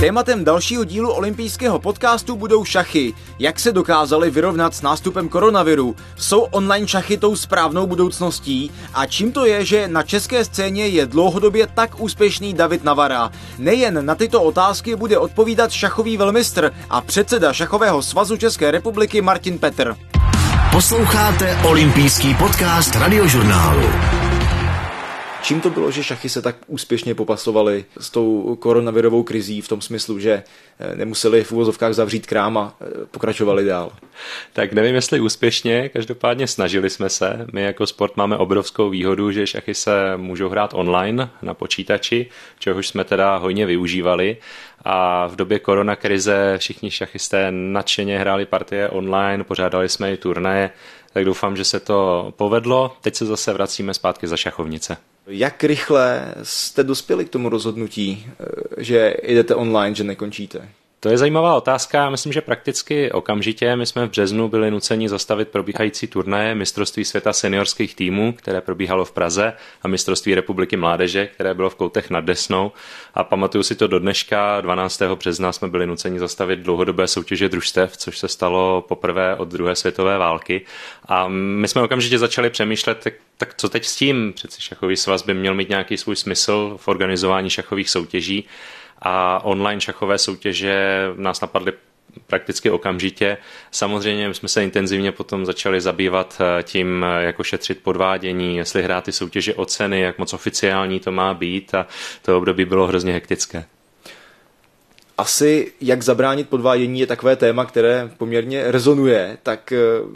Tématem dalšího dílu olympijského podcastu budou šachy. Jak se dokázali vyrovnat s nástupem koronaviru? Jsou online šachy tou správnou budoucností? A čím to je, že na české scéně je dlouhodobě tak úspěšný David Navara? Nejen na tyto otázky bude odpovídat šachový velmistr a předseda šachového svazu České republiky Martin Petr. Posloucháte olympijský podcast radiožurnálu. Čím to bylo, že šachy se tak úspěšně popasovaly s tou koronavirovou krizí v tom smyslu, že eh, nemuseli v úvozovkách zavřít krám a eh, pokračovali dál? Tak nevím, jestli úspěšně, každopádně snažili jsme se. My jako sport máme obrovskou výhodu, že šachy se můžou hrát online na počítači, čehož jsme teda hojně využívali. A v době koronakrize všichni šachisté nadšeně hráli partie online, pořádali jsme i turnaje, tak doufám, že se to povedlo. Teď se zase vracíme zpátky za šachovnice. Jak rychle jste dospěli k tomu rozhodnutí, eh, že jdete online, že nekončíte? To je zajímavá otázka. Myslím, že prakticky okamžitě. My jsme v březnu byli nuceni zastavit probíhající turnaje mistrovství světa seniorských týmů, které probíhalo v Praze, a mistrovství republiky mládeže, které bylo v Koutech nad Desnou. A pamatuju si to do dneška, 12. března jsme byli nuceni zastavit dlouhodobé soutěže družstev, což se stalo poprvé od druhé světové války. A my jsme okamžitě začali přemýšlet, tak, tak co teď s tím? Přeci šachový svaz by měl mít nějaký svůj smysl v organizování šachových soutěží a online šachové soutěže nás napadly prakticky okamžitě. Samozřejmě jsme se intenzivně potom začali zabývat eh, tím, eh, jako šetřit podvádění, jestli hrát ty soutěže o ceny, jak moc oficiální to má být a to období bylo hrozně hektické. Asi jak zabránit podvádění je takové téma, které poměrně rezonuje, tak uh,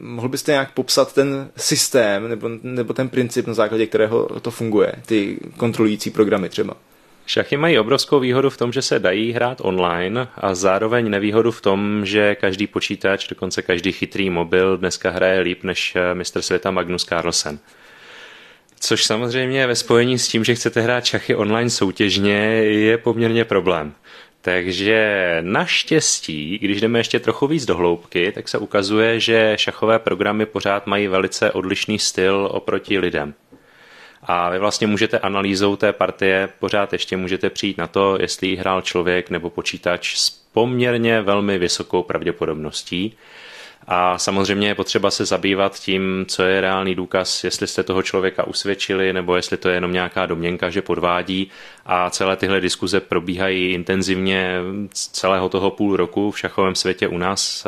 mohl byste nějak popsat ten systém nebo, nebo ten princip, na základě kterého to funguje, ty kontrolující programy třeba? Šachy mají obrovskou výhodu v tom, že se dají hrát online a zároveň nevýhodu v tom, že každý počítač, dokonce každý chytrý mobil dneska hraje líp než eh, mistr světa Magnus Carlsen. Což samozřejmě ve spojení s tím, že chcete hrát šachy online soutěžně, je poměrně problém. Takže naštěstí, když jdeme ještě trochu víc do hloubky, tak se ukazuje, že šachové programy pořád mají velice odlišný styl oproti lidem. A vy vlastně můžete analýzou té partie pořád ještě můžete přijít na to, jestli hrál člověk nebo počítač s poměrně velmi vysokou pravděpodobností. A samozřejmě je potřeba se zabývat tím, co je reálný důkaz, jestli jste toho člověka usvědčili, nebo jestli to je jenom nějaká domněnka, že podvádí. A celé tyhle diskuze probíhají intenzivně celého toho půl roku v šachovém světě u nás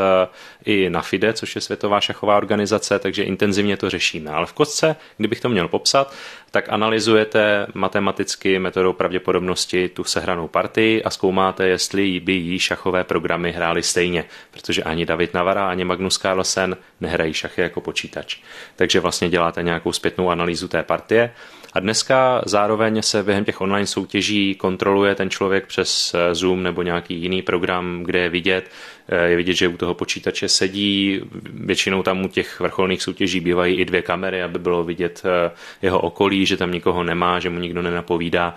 i na FIDE, což je Světová šachová organizace, takže intenzivně to řešíme. Ale v kostce, kdybych to měl popsat, tak analyzujete matematicky metodou pravděpodobnosti tu sehranou partii a zkoumáte, jestli by jí šachové programy hrály stejně, protože ani David Navara, ani Magnus Carlsen nehrají šachy jako počítač. Takže vlastně děláte nějakou zpětnou analýzu té partie a dneska zároveň se během těch online soutěží kontroluje ten člověk přes eh, Zoom nebo nějaký jiný program, kde je vidět, eh, je vidět, že u toho počítače sedí, většinou tam u těch vrcholných soutěží bývají i dvě kamery, aby bylo vidět eh, jeho okolí, že tam nikoho nemá, že mu nikdo nenapovídá.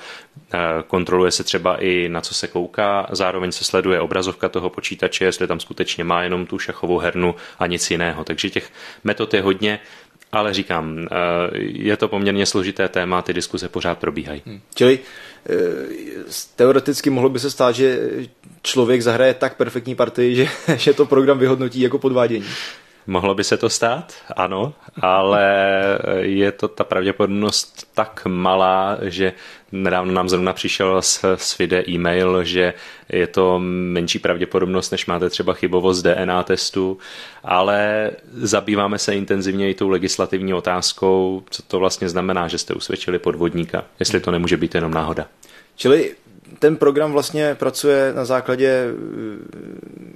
Kontroluje se třeba i na co se kouká, zároveň se sleduje obrazovka toho počítače, jestli tam skutečně má jenom tu šachovou hernu a nic jiného. Takže těch metod je hodně ale říkám, eh, je to poměrně složité téma, ty diskuze pořád probíhají. Hmm. Čili eh, teoreticky mohlo by se stát, že člověk zahraje tak perfektní partii, že, že to program vyhodnotí jako podvádění. Mohlo by se to stát, ano, ale je to ta pravděpodobnost tak malá, že nedávno nám zrovna přišel z, z FIDE e-mail, že je to menší pravděpodobnost, než máte třeba chybovost DNA testu, ale zabýváme se intenzivně i tou legislativní otázkou, co to vlastně znamená, že jste usvědčili podvodníka, jestli to nemůže být jenom náhoda. Čili ten program vlastně pracuje na základě,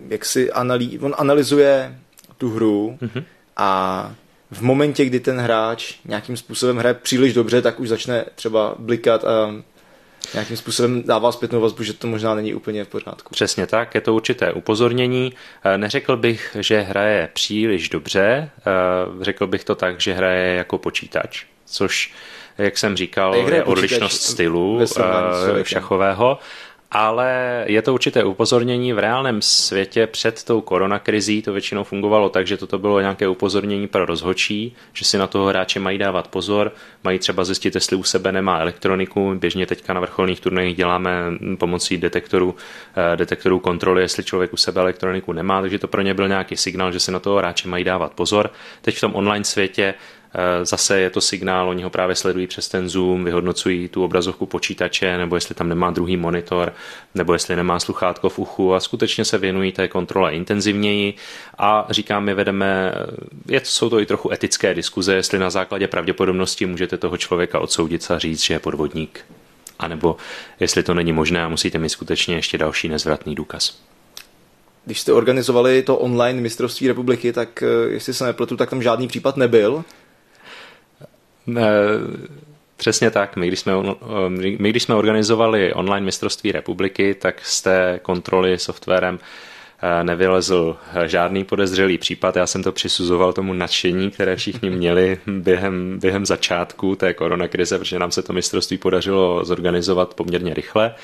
jak si analý, on analyzuje tu hru mm-hmm. a v momentě, kdy ten hráč nějakým způsobem hraje příliš dobře, tak už začne třeba blikat a nějakým způsobem dává zpětnou vazbu, že to možná není úplně v pořádku. Přesně tak, je to určité upozornění. Eh, neřekl bych, že hraje příliš dobře, eh, řekl bych to tak, že hraje jako počítač, což, jak jsem říkal, je odlišnost stylu eh, šachového ale je to určité upozornění v reálném světě před tou koronakrizí, to většinou fungovalo tak, že toto bylo nějaké upozornění pro rozhočí, že si na toho hráče mají dávat pozor, mají třeba zjistit, jestli u sebe nemá elektroniku, běžně teďka na vrcholných turnajích děláme pomocí detektorů, eh, detektorů kontroly, jestli člověk u sebe elektroniku nemá, takže to pro ně byl nějaký signál, že si na toho hráče mají dávat pozor. Teď v tom online světě zase je to signál, oni ho právě sledují přes ten Zoom, vyhodnocují tu obrazovku počítače, nebo jestli tam nemá druhý monitor, nebo jestli nemá sluchátko v uchu a skutečně se věnují té kontrole intenzivněji a říkám, my vedeme, je, jsou to i trochu etické diskuze, jestli na základě pravděpodobnosti můžete toho člověka odsoudit a říct, že je podvodník. A nebo jestli to není možné a musíte mít skutečně ještě další nezvratný důkaz. Když jste organizovali to online mistrovství republiky, tak eh, jestli se nepletu, tak tam žádný případ nebyl. Přesně tak. My když, jsme, my, když jsme organizovali online mistrovství republiky, tak z té kontroly softwarem eh, nevylezl žádný podezřelý případ. Já jsem to přisuzoval tomu nadšení, které všichni měli během, během začátku té koronakrize, protože nám se to mistrovství podařilo zorganizovat poměrně rychle.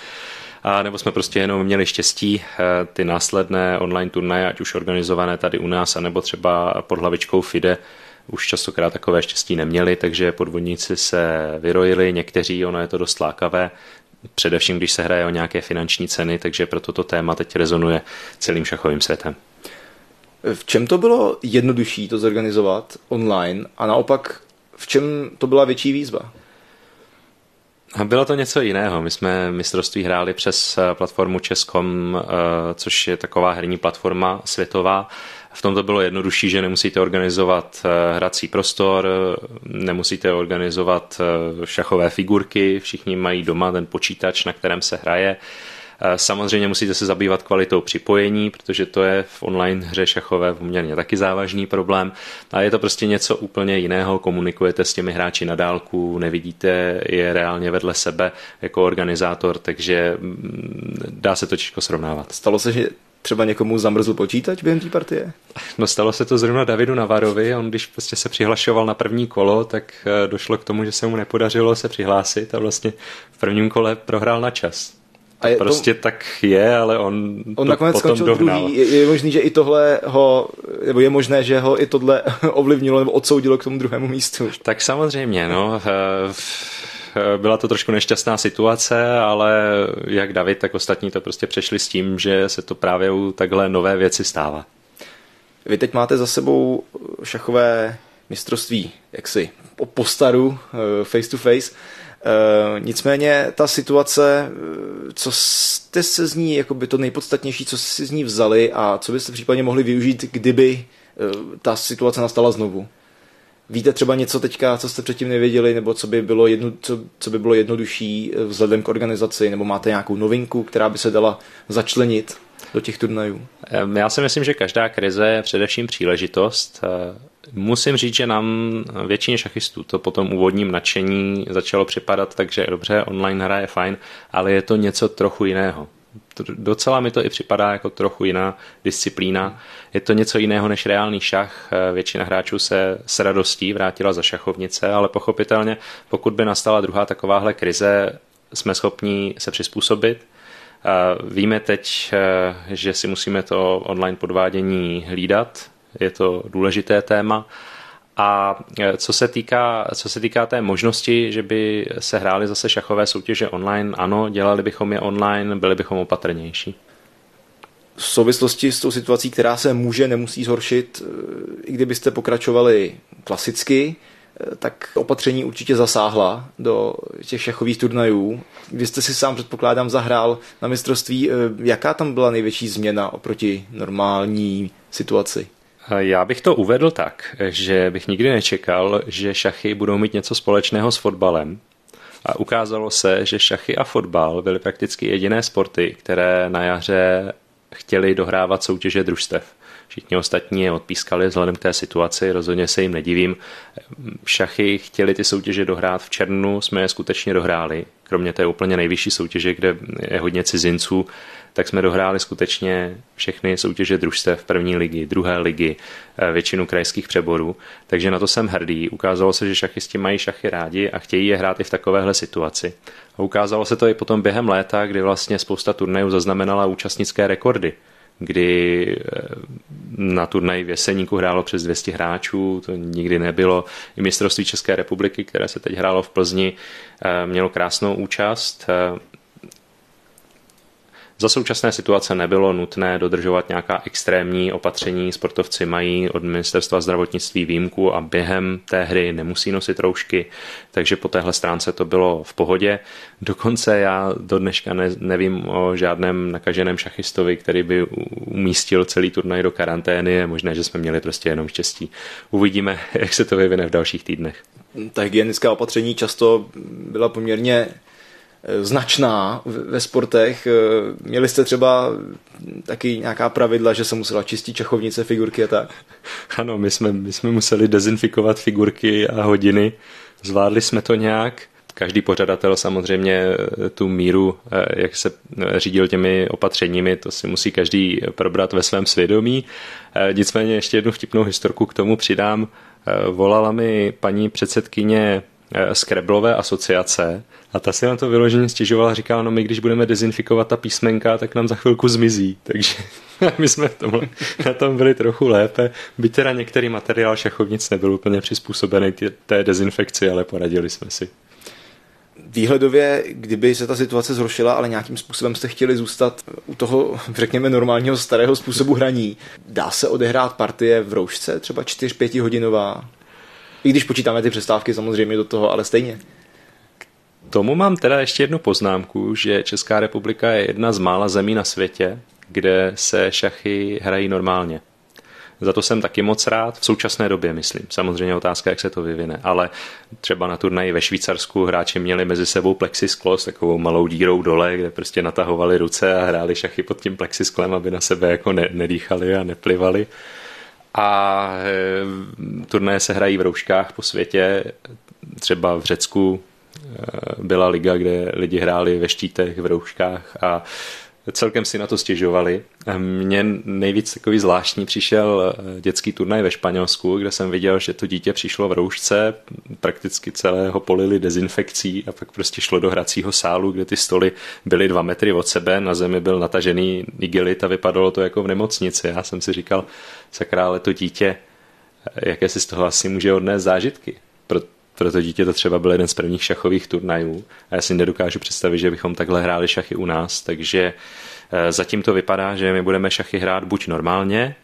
A nebo jsme prostě jenom měli štěstí eh, ty následné online turnaje, ať už organizované tady u nás, anebo třeba pod hlavičkou FIDE, už častokrát takové štěstí neměli, takže podvodníci se vyrojili, někteří, ono je to dost lákavé, především když se hraje o nějaké finanční ceny, takže proto to téma teď rezonuje celým šachovým světem. V čem to bylo jednodušší to zorganizovat online a naopak v čem to byla větší výzva? Bylo to něco jiného. My jsme mistrovství hráli přes platformu Českom, eh, což je taková herní platforma světová, v tom to bylo jednodušší, že nemusíte organizovat eh, hrací prostor, nemusíte organizovat eh, šachové figurky, všichni mají doma ten počítač, na kterém se hraje. Eh, samozřejmě musíte se zabývat kvalitou připojení, protože to je v online hře šachové poměrně taky závažný problém. A je to prostě něco úplně jiného. Komunikujete s těmi hráči na dálku, nevidíte je reálně vedle sebe jako organizátor, takže mm, dá se to těžko srovnávat. Stalo se, že třeba někomu zamrzl počítač během té partie? No stalo se to zrovna Davidu Navarovi, on když prostě se přihlašoval na první kolo, tak eh, došlo k tomu, že se mu nepodařilo se přihlásit a vlastně v prvním kole prohrál na čas. A je prostě to... tak je, ale on, on to nakonec potom skončil dohnal. druhý. Je, je možný, že i tohle ho, nebo je možné, že ho i tohle ovlivnilo nebo odsoudilo k tomu druhému místu. Tak samozřejmě, no. Eh, byla to trošku nešťastná situace, ale jak David, tak ostatní to prostě přešli s tím, že se to právě u takhle nové věci stává. Vy teď máte za sebou šachové mistrovství, jaksi po postaru, eh, face to face. Uh, nicméně ta situace, eh, co jste se z ní, jako by to nejpodstatnější, co jste si z ní vzali a co byste případně mohli využít, kdyby ta situace nastala znovu? Víte třeba něco teďka, co jste předtím nevěděli, nebo co by bylo, jedno, co, co by bylo jednodušší eh, vzhledem k organizaci, nebo máte nějakou novinku, která by se dala začlenit do těch turnajů? Já si myslím, že každá krize je především příležitost. Eh, musím říct, že nám většině šachistů to po tom úvodním nadšení začalo připadat, takže dobře, online hra je fajn, ale je to něco trochu jiného docela mi to i připadá jako trochu jiná disciplína. Je to něco jiného než reálný šach. Většina hráčů se s radostí vrátila za šachovnice, ale pochopitelně, pokud by nastala druhá takováhle krize, jsme schopni se přizpůsobit. Víme teď, že si musíme to online podvádění hlídat. Je to důležité téma a e, co se, týká, co se týká té možnosti, že by se hrály zase šachové soutěže online, ano, dělali bychom je online, byli bychom opatrnější. V souvislosti s tou situací, která se může, nemusí zhoršit, e, i kdybyste pokračovali klasicky, e, tak opatření určitě zasáhla do těch šachových turnajů. Vy jste si sám, předpokládám, zahrál na mistrovství. Jaká tam byla největší změna oproti normální situaci? Já bych to uvedl tak, že bych nikdy nečekal, že šachy budou mít něco společného s fotbalem. A ukázalo se, že šachy a fotbal byly prakticky jediné sporty, které na jaře chtěli dohrávat soutěže družstev. Všichni ostatní je odpískali vzhledem k té situaci, rozhodně se jim nedivím. Šachy chtěli ty soutěže dohrát v červnu, jsme je skutečně dohráli. kromě té úplně nejvyšší soutěže, kde je hodně cizinců, tak jsme dohráli skutečně všechny soutěže družstev první ligy, druhé ligy, eh, většinu krajských přeborů, takže na to jsem hrdý. Ukázalo se, že šachisti mají šachy rádi a chtějí je hrát i v takovéhle situaci. A ukázalo se to i potom během léta, kdy vlastně spousta turnajů zaznamenala účastnické rekordy kdy eh, na turnaj v Jeseníku hrálo přes 200 hráčů, to nikdy nebylo. I mistrovství České republiky, které se teď hrálo v Plzni, eh, mělo krásnou účast. Za současné situace nebylo nutné dodržovat nějaká extrémní opatření. Sportovci mají od ministerstva zdravotnictví výjimku a během té hry nemusí nosit roušky, takže po téhle stránce to bylo v pohodě. Dokonce já do dneška ne, nevím o žádném nakaženém šachistovi, který by umístil celý turnaj do karantény. Je možné, že jsme měli prostě jenom štěstí. Uvidíme, jak se to vyvine v dalších týdnech. Ta hygienická opatření často byla poměrně značná ve sportech. Eh, měli jste třeba taky nějaká pravidla, že se musela čistit čechovnice, figurky a tak? Ano, my jsme, my jsme museli dezinfikovat figurky a hodiny. Zvládli jsme to nějak. Každý pořadatel samozřejmě eh, tu míru, jak se řídil těmi opatřeními, to si musí každý probrat ve svém svědomí. Nicméně ještě jednu vtipnou historku k tomu přidám. Volala mi paní předsedkyně Skreblové asociace a ta si na to vyloženě stěžovala říkala, no my když budeme dezinfikovat ta písmenka, tak nám za chvilku zmizí. Takže my jsme v tomhle, na tom byli trochu lépe. Byť teda některý materiál šachovnic nebyl úplně přizpůsobený té dezinfekci, ale poradili jsme si. Výhledově, kdyby se ta situace zhoršila, ale nějakým způsobem jste chtěli zůstat u toho, řekněme, normálního starého způsobu hraní, dá se odehrát partie v roušce, třeba 4-5 hodinová? I když počítáme ty přestávky samozřejmě do toho, ale stejně tomu mám teda ještě jednu poznámku, že Česká republika je jedna z mála zemí na světě, kde se šachy hrají normálně. Za to jsem taky moc rád, v současné době myslím. Samozřejmě otázka, jak se to vyvine, ale třeba na turnaji ve Švýcarsku hráči měli mezi sebou plexisklo s takovou malou dírou dole, kde prostě natahovali ruce a hráli šachy pod tím plexisklem, aby na sebe jako ne, nedýchali a neplivali. A e, turnaje se hrají v rouškách po světě, třeba v Řecku Eh, byla liga, kde lidi hráli ve štítech, v rouškách a celkem si na to stěžovali. Mně nejvíc takový zvláštní přišel eh, dětský turnaj ve Španělsku, kde jsem viděl, že to dítě přišlo v roušce, prakticky celého polili dezinfekcí a pak prostě šlo do hracího sálu, kde ty stoly byly dva metry od sebe, na zemi byl natažený igelit a vypadalo to jako v nemocnici. Já jsem si říkal, sakra, ale to dítě, eh, jaké si z toho asi může odnést zážitky pro to dítě to třeba byl jeden z prvních šachových turnajů a já si nedokážu představit, že bychom takhle hráli šachy u nás, takže eh, zatím to vypadá, že my budeme šachy hrát buď normálně,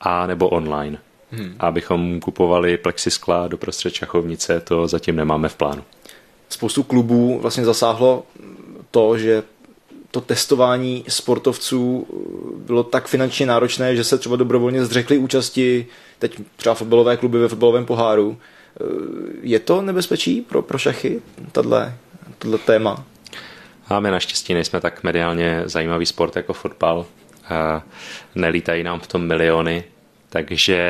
a nebo online. Hmm. Abychom kupovali plexiskla do prostřed šachovnice, to zatím nemáme v plánu. Spoustu klubů vlastně zasáhlo to, že to testování sportovců bylo tak finančně náročné, že se třeba dobrovolně zřekli účasti teď třeba fotbalové kluby ve fotbalovém poháru. Eh, je to nebezpečí pro, pro šachy, tohle, téma? A my naštěstí nejsme tak mediálně zajímavý sport jako fotbal. Nelítají nám v tom miliony, takže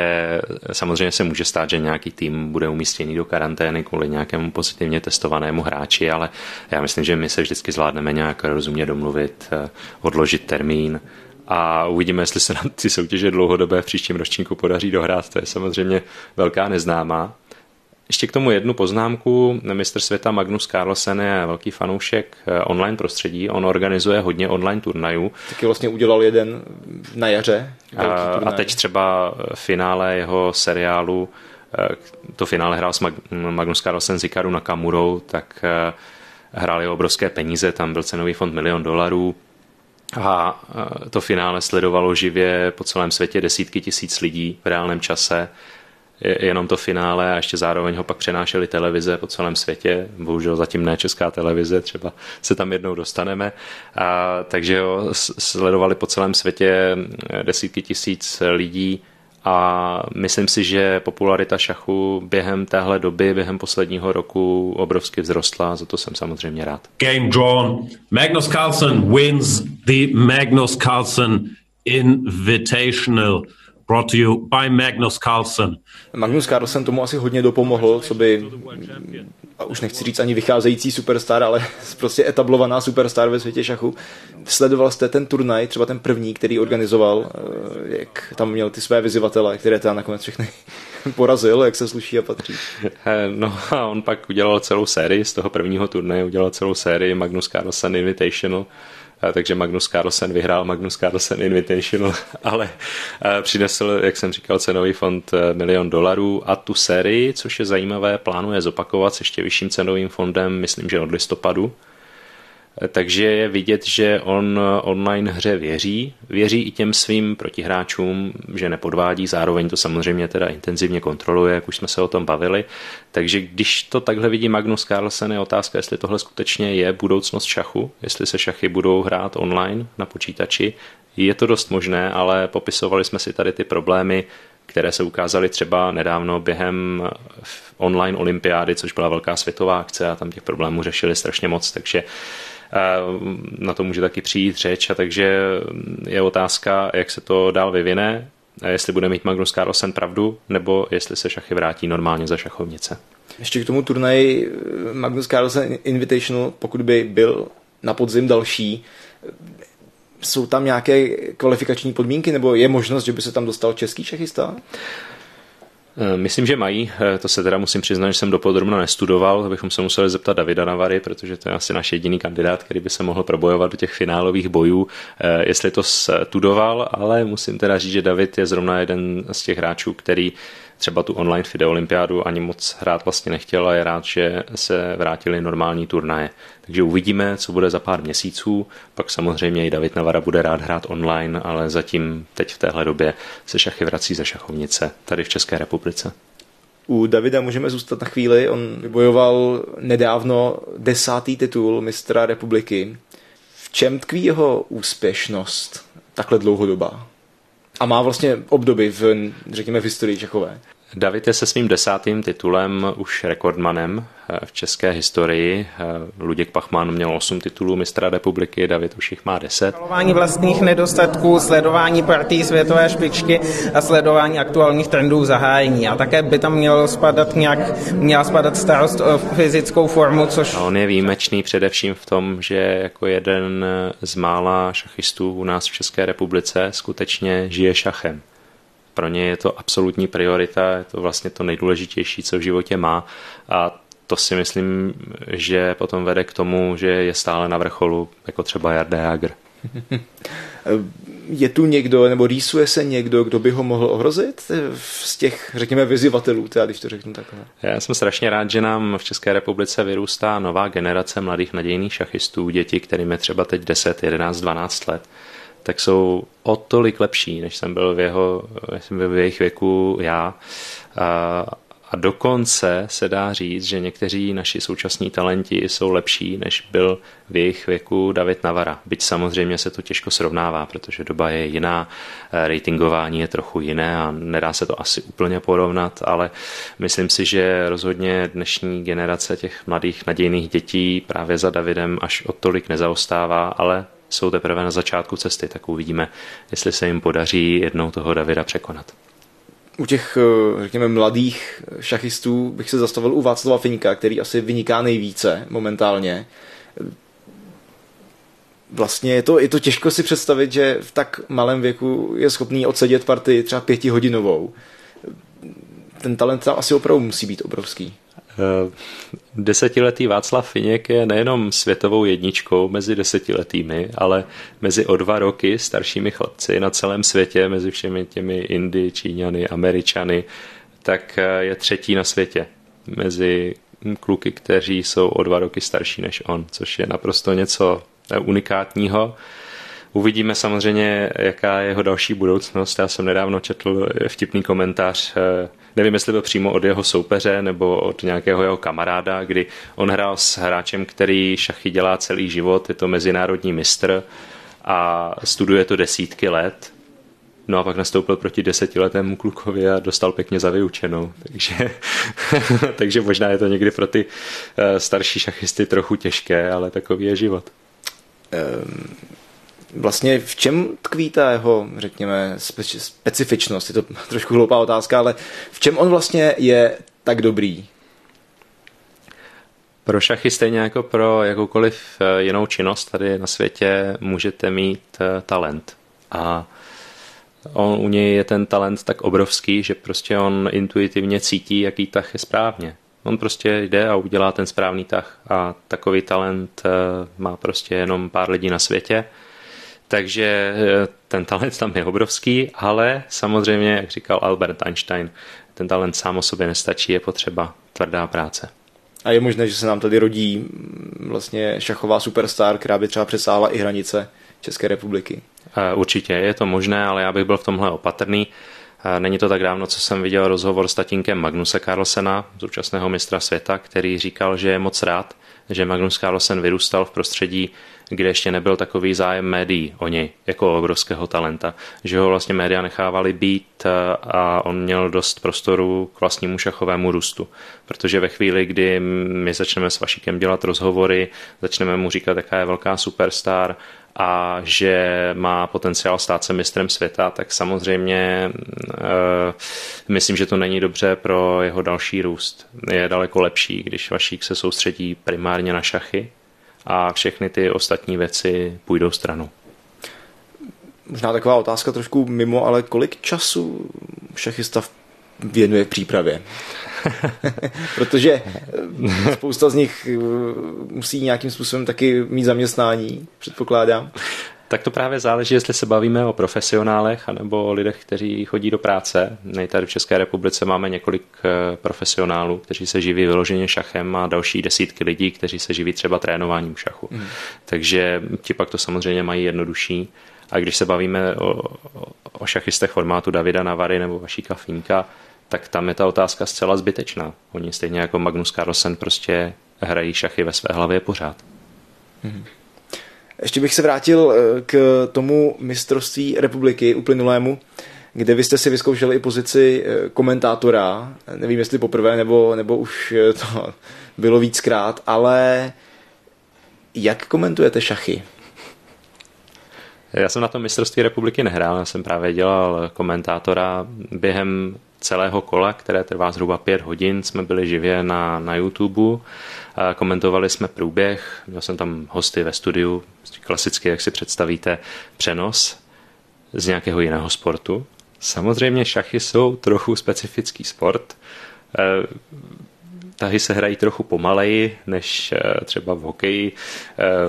samozřejmě se může stát, že nějaký tým bude umístěný do karantény kvůli nějakému pozitivně testovanému hráči, ale já myslím, že my se vždycky zvládneme nějak rozumně domluvit, eh, odložit termín a uvidíme, jestli se nám ty soutěže dlouhodobé v příštím ročníku podaří dohrát. To je samozřejmě velká neznámá. Ještě k tomu jednu poznámku. Mistr světa Magnus Carlsen je velký fanoušek eh, online prostředí. On organizuje hodně online turnajů. Taky vlastně udělal jeden na jaře. A, a teď třeba finále jeho seriálu, eh, to finále hrál s Magnus Carlsen s Ikaru Nakamurou, tak eh, hráli obrovské peníze, tam byl cenový fond milion dolarů. A to finále sledovalo živě po celém světě desítky tisíc lidí v reálném čase jenom to finále a ještě zároveň ho pak přenášeli televize po celém světě, bohužel zatím ne česká televize, třeba se tam jednou dostaneme, a, takže ho sledovali po celém světě desítky tisíc lidí a myslím si, že popularita šachu během téhle doby, během posledního roku obrovsky vzrostla, za to jsem samozřejmě rád. Game drawn. Magnus Carlsen wins the Magnus Carlsen Invitational. Brought to you by Magnus Carlsen. Magnus Carlsen tomu asi hodně dopomohl, co by, a už nechci říct ani vycházející superstar, ale prostě etablovaná superstar ve světě šachu. Sledoval jste ten turnaj, třeba ten první, který organizoval, eh, jak tam měl ty své vyzivatele, které tam nakonec všechny porazil, jak se sluší a patří. Eh, no a on pak udělal celou sérii z toho prvního turnaje, udělal celou sérii Magnus Carlsen Invitational, takže Magnus Carlsen vyhrál Magnus Carlsen Invitational, ale přinesl, jak jsem říkal, cenový fond e, milion dolarů a tu sérii, což je zajímavé, plánuje zopakovat s ještě vyšším cenovým fondem, myslím, že od listopadu. Takže je vidět, že on online hře věří, věří i těm svým protihráčům, že nepodvádí, zároveň to samozřejmě teda intenzivně kontroluje, jak už jsme se o tom bavili. Takže když to takhle vidí Magnus Carlsen, je otázka, jestli tohle skutečně je budoucnost šachu, jestli se šachy budou hrát online na počítači. Je to dost možné, ale popisovali jsme si tady ty problémy, které se ukázaly třeba nedávno během online olympiády, což byla velká světová akce a tam těch problémů řešili strašně moc, takže na to může taky přijít řeč a takže je otázka, jak se to dál vyvine, jestli bude mít Magnus Carlsen pravdu, nebo jestli se šachy vrátí normálně za šachovnice. Ještě k tomu turnaji Magnus Carlsen Invitational, pokud by byl na podzim další, jsou tam nějaké kvalifikační podmínky, nebo je možnost, že by se tam dostal český šachista? Eh, myslím, že mají. Eh, to se teda musím přiznat, že jsem dopodrobno nestudoval, abychom se museli zeptat Davida Navary, protože to je asi náš jediný kandidát, který by se mohl probojovat do těch finálových bojů, eh, jestli to studoval, ale musím teda říct, že David je zrovna jeden z těch hráčů, který třeba tu online FIDE olympiádu ani moc hrát vlastně nechtěl a je rád, že se vrátili normální turnaje. Takže uvidíme, co bude za pár měsíců. Pak samozřejmě i David Navara bude rád hrát online, ale zatím teď v téhle době se šachy vrací ze šachovnice tady v České republice. U Davida můžeme zůstat na chvíli. On vybojoval nedávno desátý titul mistra republiky. V čem tkví jeho úspěšnost takhle dlouhodobá? A má vlastně obdoby v, řekněme, v historii Čechové. David je se svým desátým titulem už rekordmanem eh, v české historii. Eh, Luděk Pachman měl 8 titulů mistra republiky, David už jich má 10. Sledování vlastních nedostatků, sledování partí světové špičky a sledování aktuálních trendů zahájení. A také by tam měl spadat nějak, měla spadat starost o fyzickou formu, což... A on je výjimečný především v tom, že jako jeden z mála šachistů u nás v České republice skutečně žije šachem pro ně je to absolutní priorita, je to vlastně to nejdůležitější, co v životě má a to si myslím, že potom vede k tomu, že je stále na vrcholu, jako třeba Jarda Jager. Je tu někdo, nebo rýsuje se někdo, kdo by ho mohl ohrozit z těch, řekněme, vyzivatelů, teda, když to řeknu takhle? Já jsem strašně rád, že nám v České republice vyrůstá nová generace mladých nadějných šachistů, děti, kterým je třeba teď 10, 11, 12 let tak jsou o tolik lepší, než jsem byl v, jeho, jsem byl v jejich věku já. A, a dokonce se dá říct, že někteří naši současní talenti jsou lepší, než byl v jejich věku David Navara. Byť samozřejmě se to těžko srovnává, protože doba je jiná, ratingování je trochu jiné a nedá se to asi úplně porovnat, ale myslím si, že rozhodně dnešní generace těch mladých nadějných dětí právě za Davidem až o tolik nezaostává, ale jsou teprve na začátku cesty, tak uvidíme, jestli se jim podaří jednou toho Davida překonat. U těch, eh, řekněme, mladých šachistů bych se zastavil u Václava Finika, který asi vyniká nejvíce momentálně. Vlastně je to, je to těžko si představit, že v tak malém věku je schopný odsedět partii třeba pětihodinovou. Ten talent tam asi opravdu musí být obrovský. Eh, desetiletý Václav Finěk je nejenom světovou jedničkou mezi desetiletými, ale mezi o dva roky staršími chlapci na celém světě, mezi všemi těmi Indy, Číňany, Američany, tak eh, je třetí na světě mezi kluky, kteří jsou o dva roky starší než on, což je naprosto něco eh, unikátního. Uvidíme samozřejmě, jaká je jeho další budoucnost. Já jsem nedávno četl vtipný komentář nevím, jestli byl přímo od jeho soupeře nebo od nějakého jeho kamaráda, kdy on hrál s hráčem, který šachy dělá celý život, je to mezinárodní mistr a studuje to desítky let. No a pak nastoupil proti desetiletému klukovi a dostal pěkně za vyučenou. Takže, takže možná je to někdy pro ty eh, starší šachisty trochu těžké, ale takový je život. Um Vlastně v čem tkví ta jeho, řekněme, spe- specifičnost? Je to trošku hloupá otázka, ale v čem on vlastně je tak dobrý? Pro šachy stejně jako pro jakoukoliv eh, jinou činnost tady na světě můžete mít eh, talent. A on, u něj je ten talent tak obrovský, že prostě on intuitivně cítí, jaký tah je správně. On prostě jde a udělá ten správný tah. A takový talent eh, má prostě jenom pár lidí na světě. Takže ten talent tam je obrovský, ale samozřejmě, jak říkal Albert Einstein, ten talent sám o sobě nestačí, je potřeba tvrdá práce. A je možné, že se nám tady rodí mm, vlastně šachová superstar, která by třeba přesáhla i hranice České republiky. Určitě je to možné, ale já bych byl v tomhle opatrný. Není to tak dávno, co jsem viděl rozhovor s tatínkem Magnuse Carlsena, současného mistra světa, který říkal, že je moc rád, že Magnus Carlsen vyrůstal v prostředí, kde ještě nebyl takový zájem médií o něj, jako obrovského talenta, že ho vlastně média nechávali být eh, a on měl dost prostoru k vlastnímu šachovému růstu. Protože ve chvíli, kdy my začneme s Vašíkem dělat rozhovory, začneme mu říkat, jaká je velká superstar a že má potenciál stát se mistrem světa, tak samozřejmě uh, myslím, že to není dobře pro jeho další růst. Je daleko lepší, když Vašík se soustředí primárně na šachy a všechny ty ostatní věci půjdou stranou. Možná taková otázka trošku mimo, ale kolik času šachista věnuje k přípravě? Protože eh, spousta z nich eh, musí nějakým způsobem taky mít zaměstnání, předpokládám. Tak to právě záleží, jestli se bavíme o profesionálech anebo o lidech, kteří chodí do práce. Nej tady v České republice máme několik eh, profesionálů, kteří se živí vyloženě šachem a další desítky lidí, kteří se živí třeba trénováním šachu. Mm. Takže ti pak to samozřejmě mají jednodušší. A když se bavíme o, o šachistech formátu Davida Navary nebo Vašíka Fínka, tak tam je ta otázka zcela zbytečná. Oni stejně jako Magnus Carlsen prostě hrají šachy ve své hlavě pořád. Mm. Ještě bych se vrátil eh, k tomu mistrovství republiky uplynulému, kde vy jste si vyzkoušeli i pozici eh, komentátora, nevím jestli poprvé nebo, nebo už eh, to bylo víckrát, ale jak komentujete šachy? Já jsem na tom mistrovství republiky nehrál, já jsem právě dělal komentátora během celého kola, které trvá zhruba pět hodin, jsme byli živě na, na YouTube, komentovali jsme průběh, měl jsem tam hosty ve studiu, klasicky, jak si představíte, přenos z nějakého jiného sportu. Samozřejmě šachy jsou trochu specifický sport. E, tahy se hrají trochu pomaleji, než e, třeba v hokeji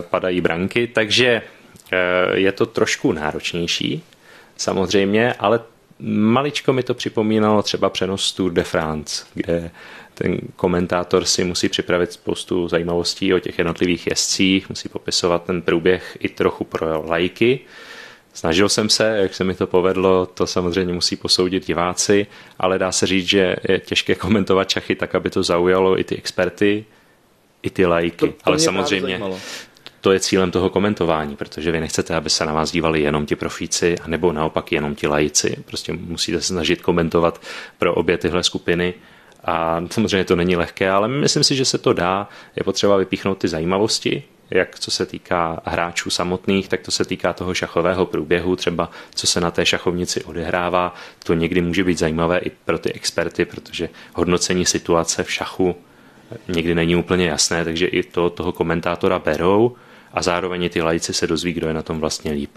padají branky, takže je to trošku náročnější, samozřejmě, ale Maličko mi to připomínalo třeba přenos Tour de France, kde ten komentátor si musí připravit spoustu zajímavostí o těch jednotlivých jezdcích, musí popisovat ten průběh i trochu pro lajky. Snažil jsem se, jak se mi to povedlo, to samozřejmě musí posoudit diváci, ale dá se říct, že je těžké komentovat čachy tak, aby to zaujalo i ty experty, i ty lajky. To, to ale samozřejmě to je cílem toho komentování, protože vy nechcete, aby se na vás dívali jenom ti profíci, nebo naopak jenom ti lajici. Prostě musíte se snažit komentovat pro obě tyhle skupiny. A samozřejmě to není lehké, ale myslím si, že se to dá. Je potřeba vypíchnout ty zajímavosti, jak co se týká hráčů samotných, tak to se týká toho šachového průběhu, třeba co se na té šachovnici odehrává. To někdy může být zajímavé i pro ty experty, protože hodnocení situace v šachu někdy není úplně jasné, takže i to toho komentátora berou a zároveň ty lajci se dozví, kdo je na tom vlastně líp.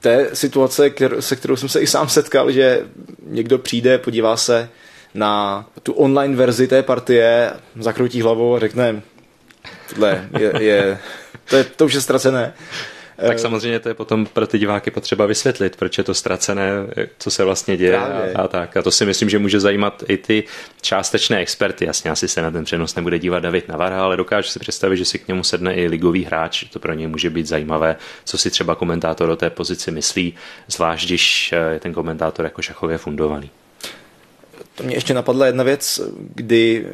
To je situace, se kterou jsem se i sám setkal, že někdo přijde, podívá se na tu online verzi té partie, zakroutí hlavou a řekne, tohle je, je to, je, to už je ztracené. Tak samozřejmě to je potom pro ty diváky potřeba vysvětlit, proč je to ztracené, co se vlastně děje a, a tak. A to si myslím, že může zajímat i ty částečné experty. Jasně, asi se na ten přenos nebude dívat David Navarra, ale dokážu si představit, že si k němu sedne i ligový hráč, to pro něj může být zajímavé, co si třeba komentátor o té pozici myslí, zvlášť když je ten komentátor jako šachově fundovaný. To mě ještě napadla jedna věc, kdy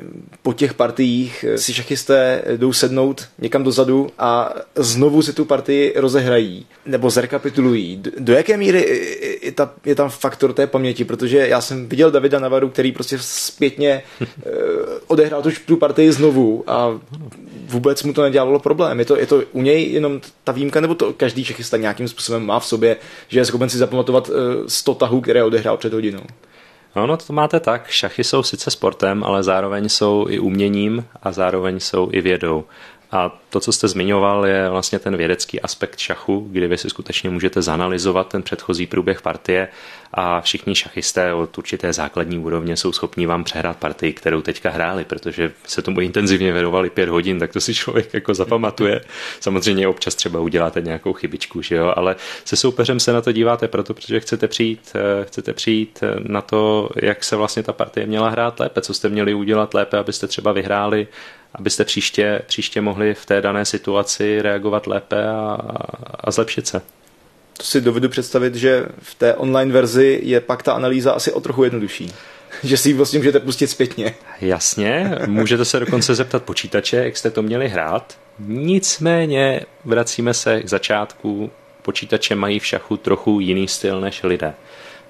po těch partiích si šachisté jdou sednout někam dozadu a znovu si tu partii rozehrají nebo zrekapitulují. Do jaké míry je, ta, je tam faktor té paměti? Protože já jsem viděl Davida Navaru, který prostě zpětně eh, odehrál tu, tu partii znovu a vůbec mu to nedělalo problém. Je to, je to u něj jenom ta výjimka, nebo to každý šachista nějakým způsobem má v sobě, že je schopen si zapamatovat 100 tahů, které odehrál před hodinou. No, no to máte tak. Šachy jsou sice sportem, ale zároveň jsou i uměním a zároveň jsou i vědou. A to, co jste zmiňoval, je vlastně ten vědecký aspekt šachu, kdy vy si skutečně můžete zanalizovat ten předchozí průběh partie a všichni šachisté od určité základní úrovně jsou schopni vám přehrát partii, kterou teďka hráli, protože se tomu intenzivně věnovali pět hodin, tak to si člověk jako zapamatuje. Samozřejmě občas třeba uděláte nějakou chybičku, že jo, ale se soupeřem se na to díváte proto, protože chcete přijít, eh, chcete přijít eh, na to, jak se vlastně ta partie měla hrát lépe, co jste měli udělat lépe, abyste třeba vyhráli abyste příště, příště mohli v té dané situaci reagovat lépe a, a zlepšit se. To si dovedu představit, že v té online verzi je pak ta analýza asi o trochu jednodušší. že si ji vlastně můžete pustit zpětně. Jasně, můžete se dokonce zeptat počítače, jak jste to měli hrát. Nicméně vracíme se k začátku. Počítače mají v šachu trochu jiný styl než lidé.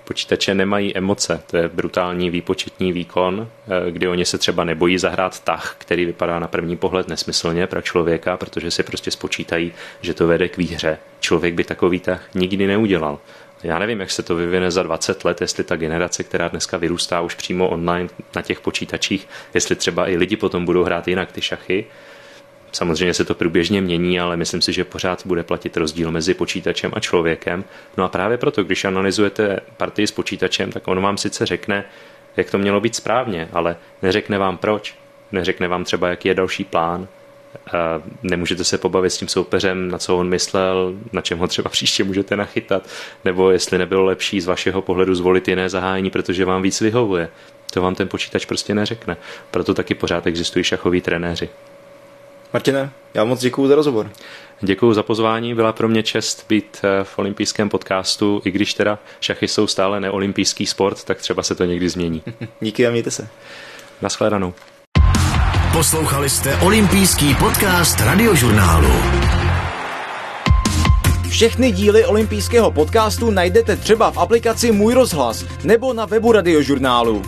Počítače nemají emoce, to je brutální výpočetní výkon, eh, kdy oni se třeba nebojí zahrát tah, který vypadá na první pohled nesmyslně pro člověka, protože si prostě spočítají, že to vede k výhře. Člověk by takový tah nikdy neudělal. Já nevím, jak se to vyvine za 20 let, jestli ta generace, která dneska vyrůstá už přímo online na těch počítačích, jestli třeba i lidi potom budou hrát jinak ty šachy, Samozřejmě se to průběžně mění, ale myslím si, že pořád bude platit rozdíl mezi počítačem a člověkem. No a právě proto, když analyzujete partii s počítačem, tak on vám sice řekne, jak to mělo být správně, ale neřekne vám proč. Neřekne vám třeba, jaký je další plán. Nemůžete se pobavit s tím soupeřem, na co on myslel, na čem ho třeba příště můžete nachytat, nebo jestli nebylo lepší z vašeho pohledu zvolit jiné zahájení, protože vám víc vyhovuje. To vám ten počítač prostě neřekne. Proto taky pořád existují šachoví trenéři. Martine, já moc děkuji za rozhovor. Děkuji za pozvání, byla pro mě čest být eh, v olympijském podcastu, i když teda šachy jsou stále neolympijský sport, tak třeba se to někdy změní. Díky a mějte se. Naschledanou. Poslouchali jste olympijský podcast radiožurnálu. Všechny díly olympijského podcastu najdete třeba v aplikaci Můj rozhlas nebo na webu radiožurnálu.